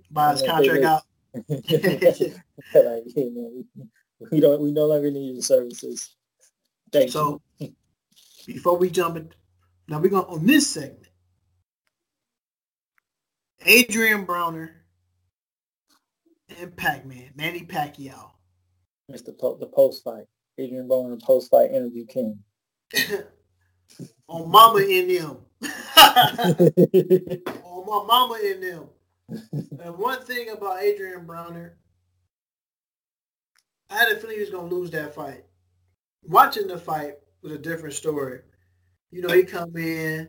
[LAUGHS] Buy his contract out. [LAUGHS] like, you know, we don't. We no longer need his services. Thank so, you. [LAUGHS] before we jump in, now we're going on this segment. Adrien Broner and Pac-Man, Manny Pacquiao. Mr. Po- the post fight. Adrien Broner post fight interview king. [LAUGHS] on Mama in them. [LAUGHS] on my Mama in them. And one thing about Adrien Broner, I had a feeling he was gonna lose that fight. Watching the fight was a different story. You know, he come in.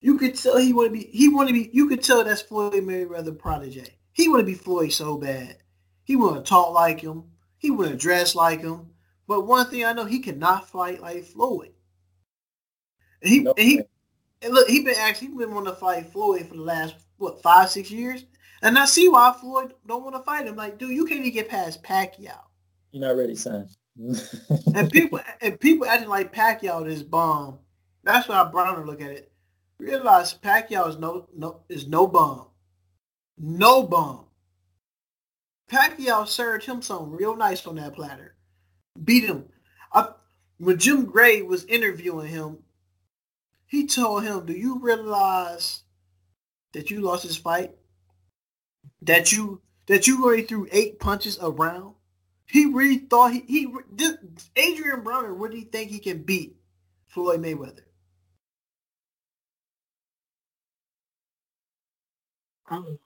You could tell he want to be. He want to be. You could tell that's Floyd Mayweather protege. He want to be Floyd so bad. He want to talk like him. He to dress like him. But one thing I know, he cannot fight like Floyd. And he and he and look, he been actually he been wanting to fight Floyd for the last what five six years, and I see why Floyd don't want to fight him. Like, dude, you can't even get past Pacquiao. You're not ready, son. [LAUGHS] and people and people acting like Pacquiao is bomb. That's why Broner look at it. Realize Pacquiao is no no is no bomb, no bomb. Pacquiao served him something real nice on that platter. Beat him. I, when Jim Gray was interviewing him, he told him, "Do you realize that you lost this fight? That you that you already threw eight punches around? He really thought he he this. What do you think he can beat Floyd Mayweather?" Know.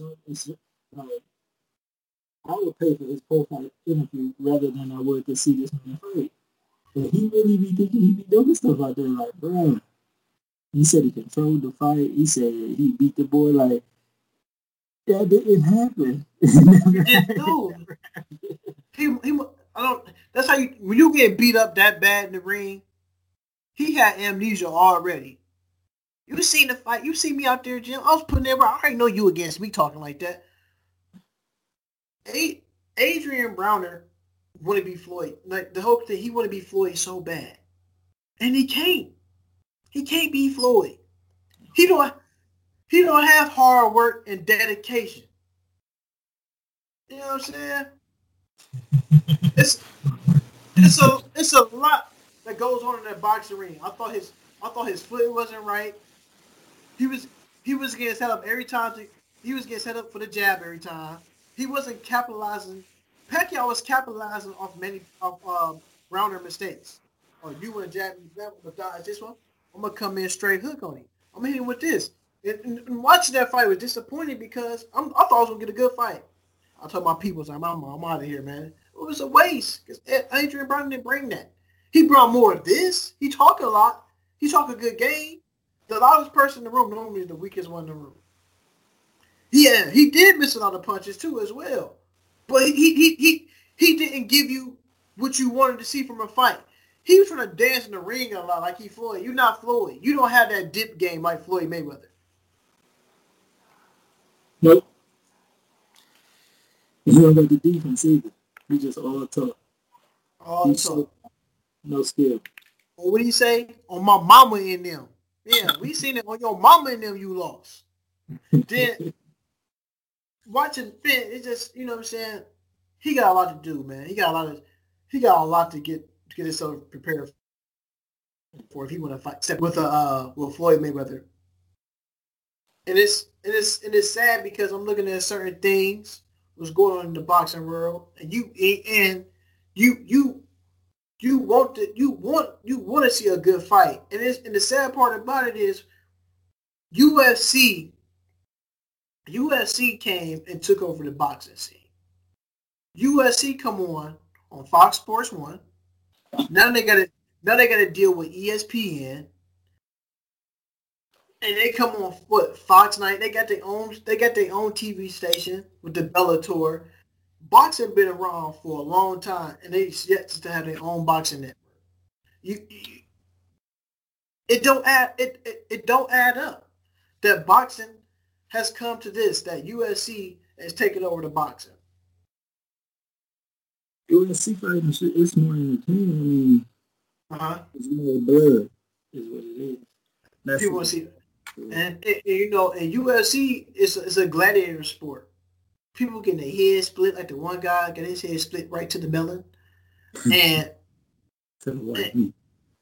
So it's uh, I would pay for his profile interview rather than I would to see this man fight. And he really be thinking he be doing stuff out there like, bro. He said he controlled the fight. He said he beat the boy like that didn't happen. [LAUGHS] no. he, he, I don't. That's how you when you get beat up that bad in the ring. He had amnesia already. You seen the fight. You see me out there, Jim. I was putting there. I already know you against me talking like that. Adrien Broner want to be Floyd. Like the hope that he want to be Floyd so bad, and he can't. He can't be Floyd. He don't. He don't have hard work and dedication. You know what I'm saying? [LAUGHS] it's it's a it's a lot that goes on in that boxing ring. I thought his I thought his foot wasn't right. He was he was getting set up every time. To, he was getting set up for the jab every time. He wasn't capitalizing Pacquiao was capitalizing off many of um, Broner mistakes. Oh, you want to jab me that but dodge this one? I'm gonna come in straight hook on him. I'm gonna hit with this. And, and, and watching that fight was disappointing because I'm, i thought I was gonna get a good fight. I told my people, I'm, I'm, I'm out of here, man. It was a waste because Adrien Broner didn't bring that. He brought more of this. He talked a lot. He talked a good game. The loudest person in the room normally is the weakest one in the room. Yeah, he did miss a lot of punches too as well. But he he he he didn't give you what you wanted to see from a fight. He was trying to dance in the ring a lot like he Floyd. You're not Floyd. You don't have that dip game like Floyd Mayweather. Nope. You don't got the defense either. He just all talk. All talk. No skill. Well, what do you say? On my mama in them. Yeah, we seen it on your mama and them you lost. then watching Finn, it's just you know what I'm saying. He got a lot to do, man. He got a lot of he got a lot to get to get himself prepared for if he want to fight step with a uh, with Floyd Mayweather. And it's and it's and it's sad because I'm looking at certain things what's going on in the boxing world, and you and you you you want to you want you want to see a good fight, and it's and the sad part about it is UFC UFC came and took over the boxing scene. UFC come on on Fox Sports One. Now they got to now they got to deal with ESPN, and they come on what Fox Night. They got their own they got their own TV station with the Bellator. Boxing been around for a long time, and they yet to have their own boxing network. You, you it don't add it, it it don't add up that boxing has come to this that UFC has taken over the boxing. UFC fighting shit, it's more entertaining. I mean, uh-huh. it's more blood, is what it is. That's People want to see it. And, and, you know, and UFC is is a gladiator sport. People getting their head split, like the one guy got his head split right to the melon, hmm. and to the white meat.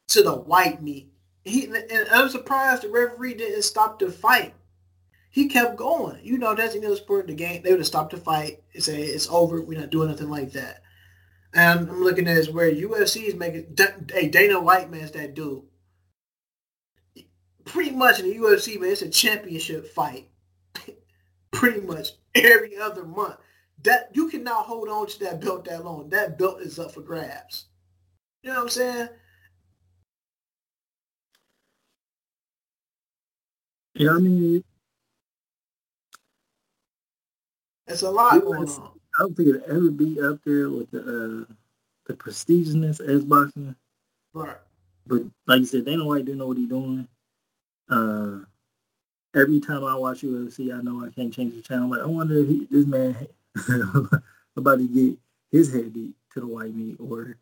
To the white meat. He and I'm surprised the referee didn't stop the fight. He kept going. You know, that's another sport in the game. They would have stopped the fight and say it's over. We're not doing nothing like that. And I'm looking at is where UFC is making. Hey, Dana White man's that dude. Pretty much in the UFC, man, it's a championship fight. [LAUGHS] Pretty much every other month. That you cannot hold on to that belt that long. That belt is up for grabs. You know what I'm saying? Yeah, I mean, it's a lot going on. I don't think it'll ever be up there with the uh, the prestigious as boxing. Right. But like you said, Dana White didn't know what he's doing. Uh, every time I watch UFC, I know I can't change the channel. Like, I wonder if he, this man [LAUGHS] about to get his head beat to the white meat, or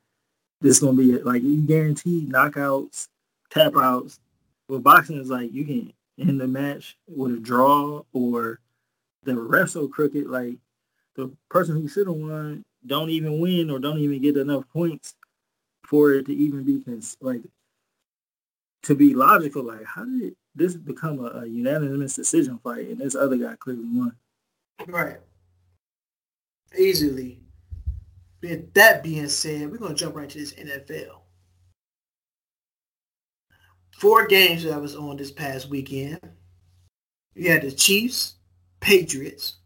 this gonna be like you guarantee knockouts, tap outs. Well, boxing is like you can end the match with a draw, or the ref so crooked. Like the person who should have won don't even win or don't even get enough points for it to even be cons- like to be logical. Like, how did this become a, a unanimous decision fight and this other guy clearly won? Right. Easily. With that being said, we're gonna jump right to this NFL. Four games that I was on this past weekend. You had the Chiefs, Patriots,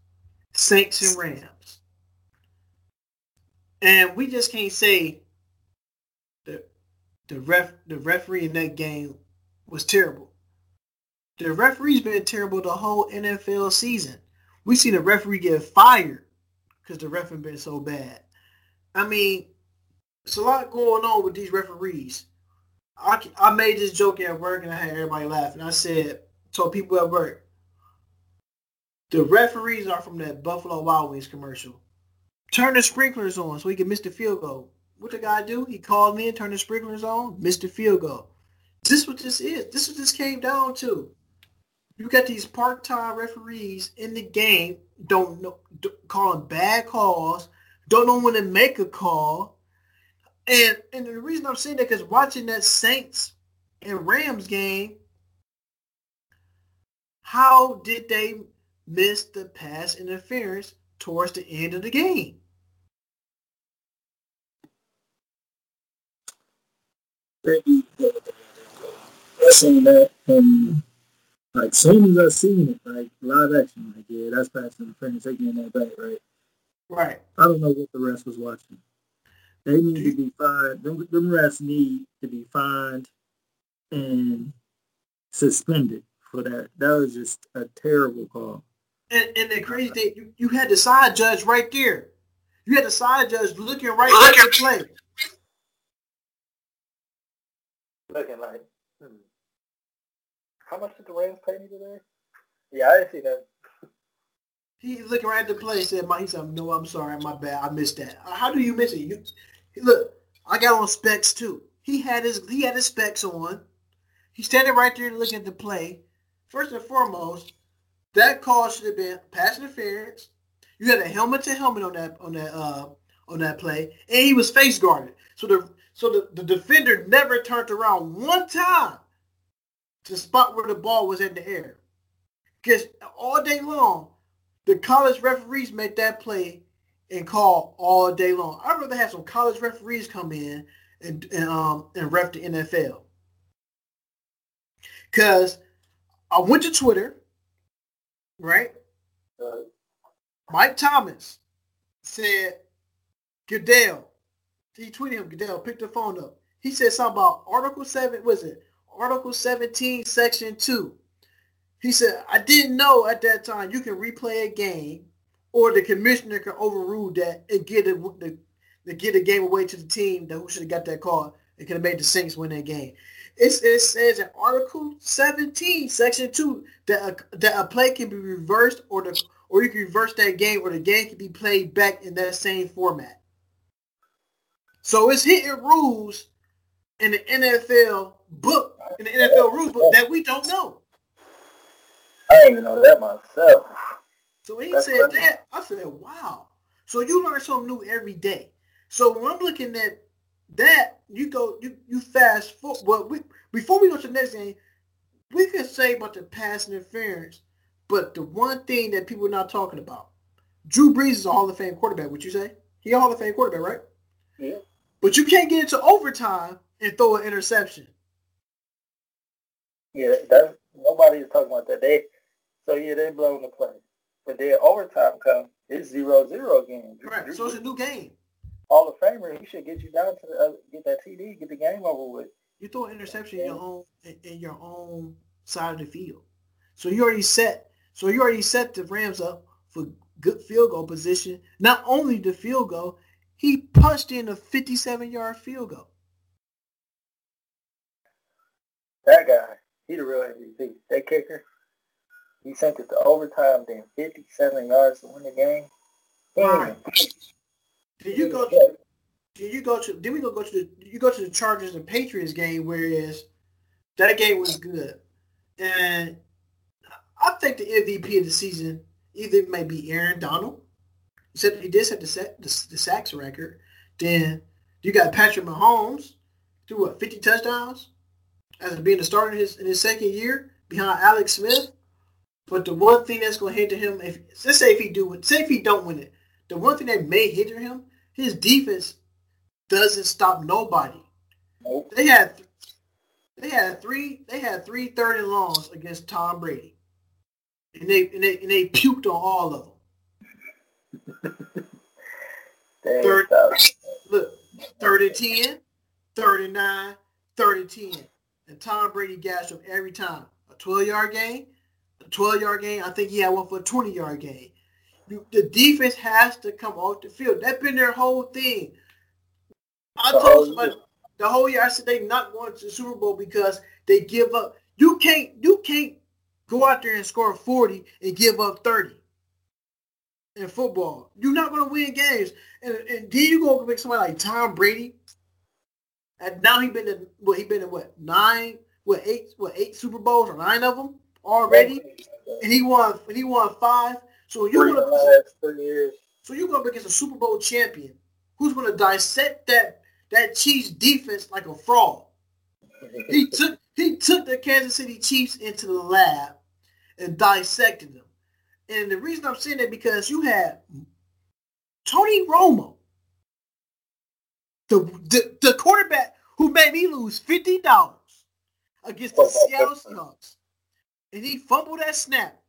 Saints and Rams. And we just can't say the the ref the referee in that game was terrible. The referee's been terrible the whole NFL season. We seen a referee get fired because the ref been so bad. I mean, it's a lot going on with these referees. I, I made this joke at work and I had everybody laughing. I said, told people at work, the referees are from that Buffalo Wild Wings commercial. Turn the sprinklers on so he can miss the field goal. What the guy do? He called me and turned the sprinklers on, missed the field goal. This is what this is. This is what this came down to. You got these part-time referees in the game, don't know, calling bad calls, don't know when to make a call. And and the reason I'm saying that because watching that Saints and Rams game, how did they miss the pass interference towards the end of the game. I seen that and like soon as I seen it, like live action, like yeah, that's pass interference. They getting that back, right? Right. I don't know what the rest was watching. They need to be fined. Them, them refs need to be fined and suspended for that. That was just a terrible call. And, and the crazy thing, you, you had the side judge right there. You had the side judge looking right at the play. Looking like. How much did the Rams pay me today? Yeah, I didn't see that. He looking right at the play. Said, "My," he said, "No, I'm sorry, my bad. I missed that. How do you miss it? You look. I got on specs too. He had his he had his specs on. He's standing right there looking at the play. First and foremost, that call should have been pass interference You had a helmet to helmet on that on that uh on that play, and he was face guarded. So the so the, the defender never turned around one time to spot where the ball was in the air. Because all day long, the college referees make that play and call all day long. I'd rather have some college referees come in and, and um and ref the NFL. Cause I went to Twitter, right? Uh, Mike Thomas said, Goodell, he tweeted him, Goodell, pick the phone up. He said something about Article 7, was it? Article 17, Section 2. He said, I didn't know at that time you can replay a game or the commissioner can overrule that and get it the, the get a game away to the team that who should have got that call and could have made the Saints win that game. It's, it says in Article 17, Section 2, that a, that a play can be reversed or the or you can reverse that game or the game can be played back in that same format. So it's hitting rules in the NFL book, in the NFL rules book that we don't know. I didn't even know that myself. So he That's said crazy. that. I said, wow. So you learn something new every day. So when I'm looking at that, you go, you you fast forward. Well, we, before we go to the next game, we can say about the pass interference, but the one thing that people are not talking about, Drew Brees is a Hall of Fame quarterback. Would you say he a Hall of Fame quarterback, right? Yeah. But you can't get into overtime and throw an interception. Yeah, that nobody is talking about that. They so yeah, they blowing the play. But then overtime comes, it's zero zero again. Right. So it's a new game. Hall of Famer, he should get you down to the, uh, get that TD, get the game over with. You throw an interception in your own in your own side of the field. So you already set so you already set the Rams up for good field goal position. Not only the field goal, he punched in a 57 yard field goal. That guy, he the real MVP. That kicker, he sent it to overtime, then 57 yards to win the game. Right. Did you go to? Did you go to? Did we go go to the? You go to the Chargers and Patriots game, whereas that game was good, and I think the MVP of the season either may be Aaron Donald. He said he did set the, set, the, the sacks record. Then you got Patrick Mahomes threw what 50 touchdowns as being a starter in his in his second year behind Alex Smith. But the one thing that's going to hinder him, if let's say if he do it, say if he don't win it, the one thing that may hinder him, his defense doesn't stop nobody. Nope. They had they had three they had three third and longs against Tom Brady, and they and they and they puked on all of them. [LAUGHS] third, look, third and 10, third and 9, third and 10. And Tom Brady gashed him every time. A 12-yard game, a 12-yard game. I think he had one for a 20-yard game. The defense has to come off the field. That's been their whole thing. I told somebody the whole year I said they not going to the Super Bowl because they give up. You can't you can't go out there and score 40 and give up 30 in football. You're not going to win games. And, and then you go make somebody like Tom Brady. And now he been in what he been in what nine what eight what eight Super Bowls or nine of them already, and he won and he won five. So you're gonna so you're gonna be against a Super Bowl champion who's gonna dissect that that Chiefs defense like a fraud. He [LAUGHS] took he took the Kansas City Chiefs into the lab and dissected them. And the reason I'm saying that because you had Tony Romo, the, the, the quarterback who made me lose fifty dollars against the [LAUGHS] Seattle Seahawks, and he fumbled that snap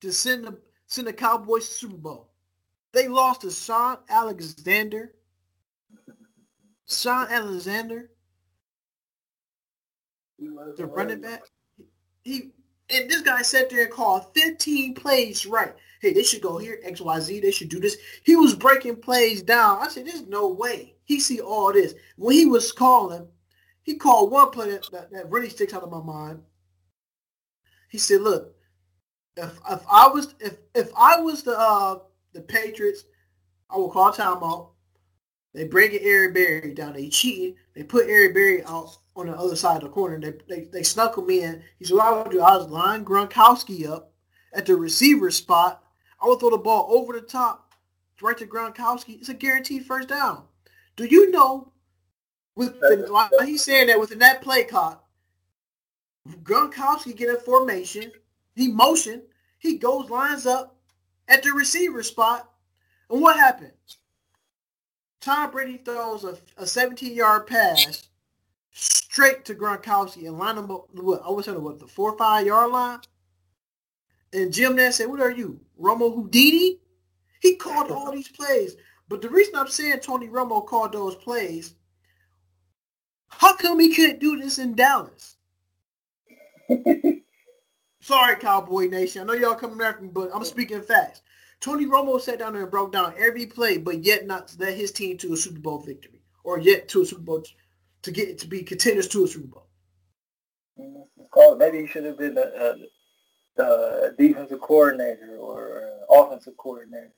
to send the send the Cowboys to Super Bowl. They lost to Shaun Alexander Shaun Alexander, the running back, he and this guy sat there and called 15 plays right. Hey, they should go here, X, Y, Z. They should do this. He was breaking plays down. I said, there's no way he see all this. When he was calling, he called one play that, that really sticks out of my mind. He said, look, if if I was if if I was the uh the Patriots, I would call timeout. They bring in Eric Berry down. They cheated. They put Eric Berry out on the other side of the corner. They they, they snuck him in. He said, what I would do, I was line Gronkowski up at the receiver spot. I would throw the ball over the top right to Gronkowski, it's a guaranteed first down. Do you know with the, while he's saying that within that play clock, Gronkowski get a formation, he motion, he goes lines up at the receiver spot, and what happened? Tom Brady throws a, a 17 yard pass straight to Gronkowski and line him up. What I was saying, what the four or five yard line. And Jim Nantz said, "What are you, Romo Houdini?" He called all these plays. But the reason I'm saying Tony Romo called those plays, how come he couldn't do this in Dallas? [LAUGHS] Sorry, Cowboy Nation. I know y'all coming after me, but I'm speaking fast. Tony Romo sat down there and broke down every play, but yet not led his team to a Super Bowl victory, or yet to a Super Bowl to get to be contenders to a Super Bowl. Oh, maybe he should have been a uh, defensive coordinator or uh, offensive coordinator.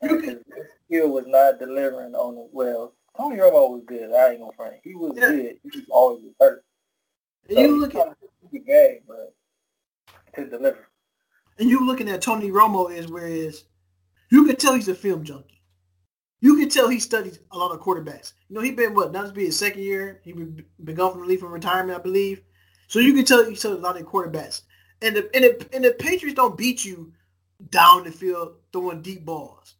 His skill was not delivering on the well. Tony Romo was good. I ain't gonna front. He was yeah. good. He was always hurt. So you look at the game, but to deliver. And you looking at Tony Romo is whereas you can tell he's a film junkie. You can tell he studies a lot of quarterbacks. You know, he been what? Not to be his second year. He been, gone from leave from retirement, I believe. So you can tell he studies a lot of quarterbacks. And the and the and the Patriots don't beat you down the field throwing deep balls.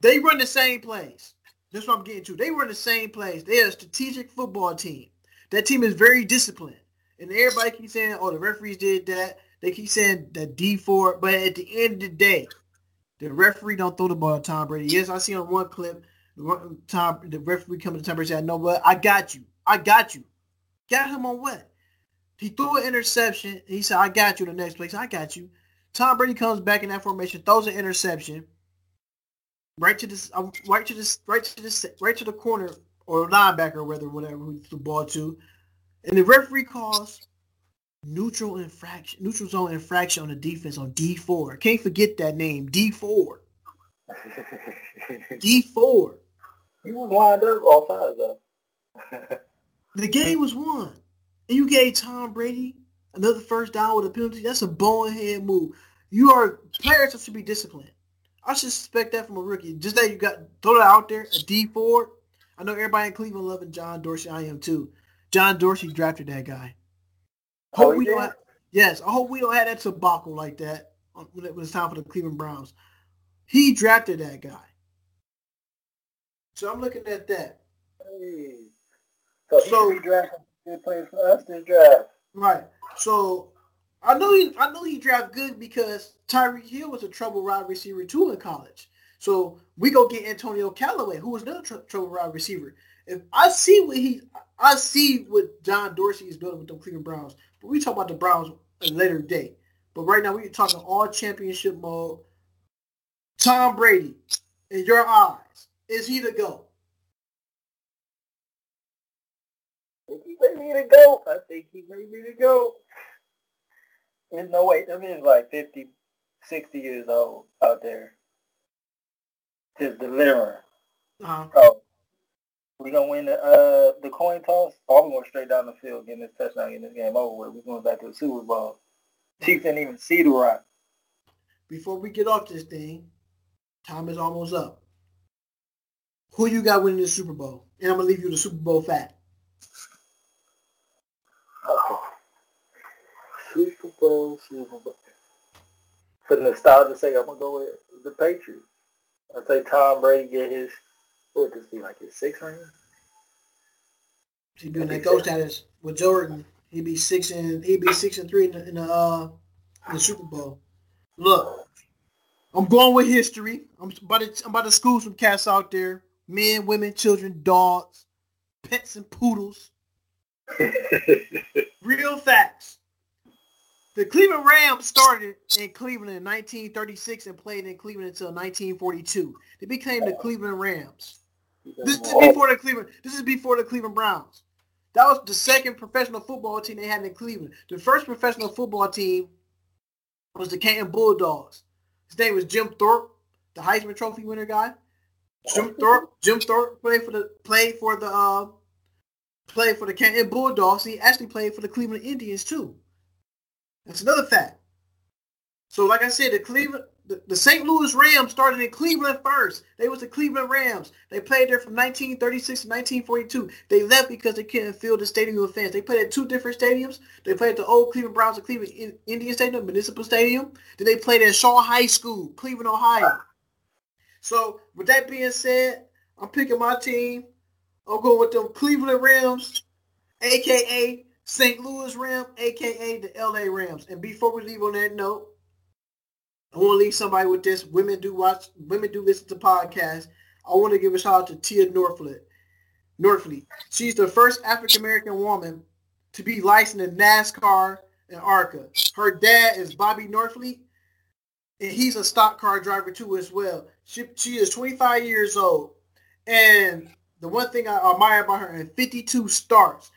They run the same plays. That's what I'm getting to. They run the same plays. They're a strategic football team. That team is very disciplined. And everybody keeps saying, oh, the referees did that. They keep saying that Dee Ford. But at the end of the day, the referee don't throw the ball to Tom Brady. Yes, I see on one clip, Tom, the referee coming to Tom Brady said, no, what? I got you. I got you. Got him on what? He threw an interception. He said, I got you the next place. I got you. Tom Brady comes back in that formation, throws an interception right to this, um, right to this, right to this, right to the corner or linebacker, or whether whatever who the ball to, and the referee calls neutral infraction, neutral zone infraction on the defense on Dee Ford. Can't forget that name, Dee Ford. [LAUGHS] Dee Ford. He was lined up all sides though. [LAUGHS] the game was won, and you gave Tom Brady another first down with a penalty. That's a bonehead move. You are players should be disciplined. I should expect that from a rookie. Just that you got throw it out there, a Dee Ford. I know everybody in Cleveland loving John Dorsey. I am too. John Dorsey drafted that guy. Hope oh, we don't have, yes, I hope we don't have that debacle like that when it was time for the Cleveland Browns. He drafted that guy. So I'm looking at that. Hey. So, so he drafted good players for us to draft. Right. So I know he I know he drafted good because Tyreek Hill was a trouble wide receiver too in college. So we go get Antonio Callaway, who was another tr- trouble wide receiver. If I see what he, I see what John Dorsey is building with the Cleveland Browns. But we talk about the Browns a later date. But right now we're talking all championship mode. Tom Brady, in your eyes, is he the GOAT? He ready to go? I think he's ready to go. There's no way. I mean, it's like 50, 60 years old out there. Just delivering. Uh-huh. Oh, we're gonna win the uh, the coin toss. Or we going straight down the field, getting this touchdown, getting this game over with. We're going back to the Super Bowl. Chiefs didn't even see the rock. Before we get off this thing, time is almost up. Who you got winning the Super Bowl? And I'm gonna leave you the Super Bowl fact. Oh. [SIGHS] Super Bowl, Super Bowl. For the nostalgia's sake, I'm gonna go with the Patriots. I say Tom Brady get his what would this be like his sixth ring? He'd be in that ghost status with Jordan. He'd be six and he'd be six and three in the, in the, uh, in the Super Bowl. Look, I'm going with history. I'm about to I'm about to school some cats out there. Men, women, children, dogs, pets, and poodles. [LAUGHS] Real facts. The Cleveland Rams started in Cleveland in 1936 and played in Cleveland until 1942. They became the Cleveland Rams. This is before the Cleveland. This is before the Cleveland Browns. That was the second professional football team they had in Cleveland. The first professional football team was the Canton Bulldogs. His name was Jim Thorpe, the Heisman Trophy winner guy. Jim [LAUGHS] Thorpe. Jim Thorpe played for the played for the uh, played for the Canton Bulldogs. He actually played for the Cleveland Indians too. That's another fact. So, like I said, the Cleveland the, the St. Louis Rams started in Cleveland first. They was the Cleveland Rams. They played there from 1936 to 1942. They left because they couldn't fill the stadium with fans. They played at two different stadiums. They played at the old Cleveland Browns and Cleveland Indian Stadium, Municipal Stadium. Then they played at Shaw High School, Cleveland, Ohio. So with that being said, I'm picking my team. I'm going with them Cleveland Rams, aka St. Louis Rams, aka the LA Rams. And before we leave on that note, I want to leave somebody with this. Women do watch, women do listen to podcasts. I want to give a shout out to Tia Norfleet. Norfleet. She's the first African American woman to be licensed in NASCAR and ARCA. Her dad is Bobby Norfleet, and he's a stock car driver too as well. She she is 25 years old, and the one thing I admire about her in 52 starts,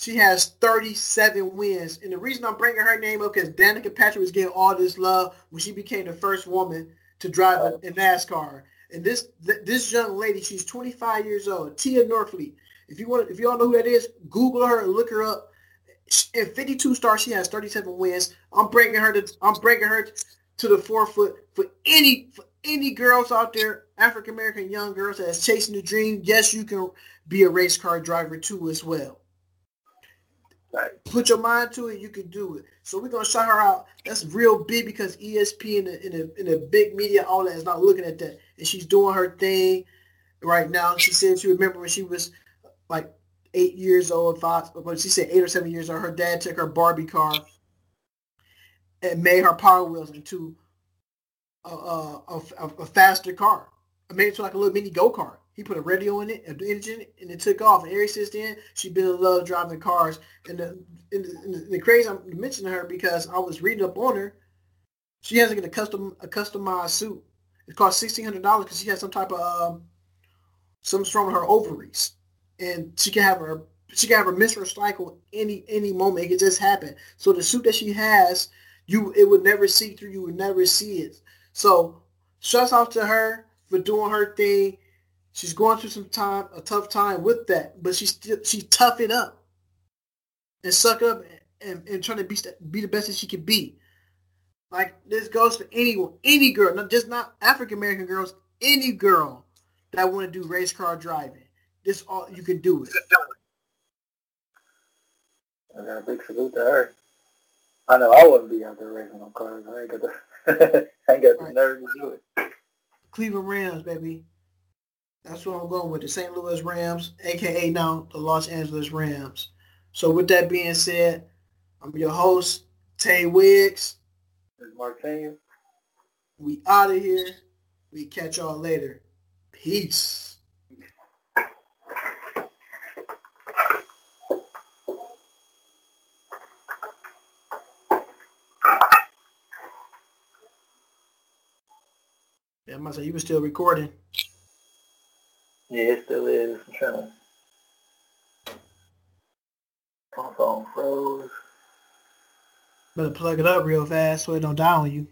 she has 37 wins. And the reason I'm bringing her name up because Danica Patrick was getting all this love when she became the first woman to drive in NASCAR. And this this young lady, she's 25 years old, Tia Norfleet. If you want, if you don't know who that is, Google her and look her up. In 52 stars, she has 37 wins. I'm bringing her to I'm bringing her to the forefoot for any for any girls out there, African American young girls that's chasing the dream. Yes, you can be a race car driver too as well. Right. Put your mind to it, you can do it. So we're gonna shout her out. That's real big because ESP and the, big media, all that is not looking at that, and she's doing her thing right now. She said she remember when she was like eight years old, five, but she said eight or seven years old. Her dad took her Barbie car and made her Power Wheels into a, a, a, a faster car. I made it to like a little mini go kart. He put a radio in it, an engine, and it took off. And ever since then, she's been in love driving cars. And the, and the, and the crazy, I'm mentioning her because I was reading up on her. She has to get a custom a customized suit. It costs sixteen hundred dollars because she has some type of um, wrong with her ovaries, and she can have her she can have her menstrual cycle any any moment. It can just happen. So the suit that she has, you it would never see through. You would never see it. So shouts out to her for doing her thing She's going through some time, a tough time with that, but she's still she's tough it up and suck up and, and trying to be be the best that she can be. Like this goes for anyone, any girl, not just not African American girls, any girl that want to do race car driving. This all you can do it. I got a big salute to her. I know I wouldn't be out there racing on cars. I ain't got the [LAUGHS] I ain't got the right. nerve to do it. Cleveland Rams, baby. That's what I'm going with the St. Louis Rams, aka now the Los Angeles Rams. So with that being said, I'm your host, Tay Wiggs. Mark Taylor. We out of here. We catch y'all later. Peace. Yeah, I must say you were still recording. Yeah, it still is. I'm trying to. My phone froze. Better plug it up real fast so it don't die on you.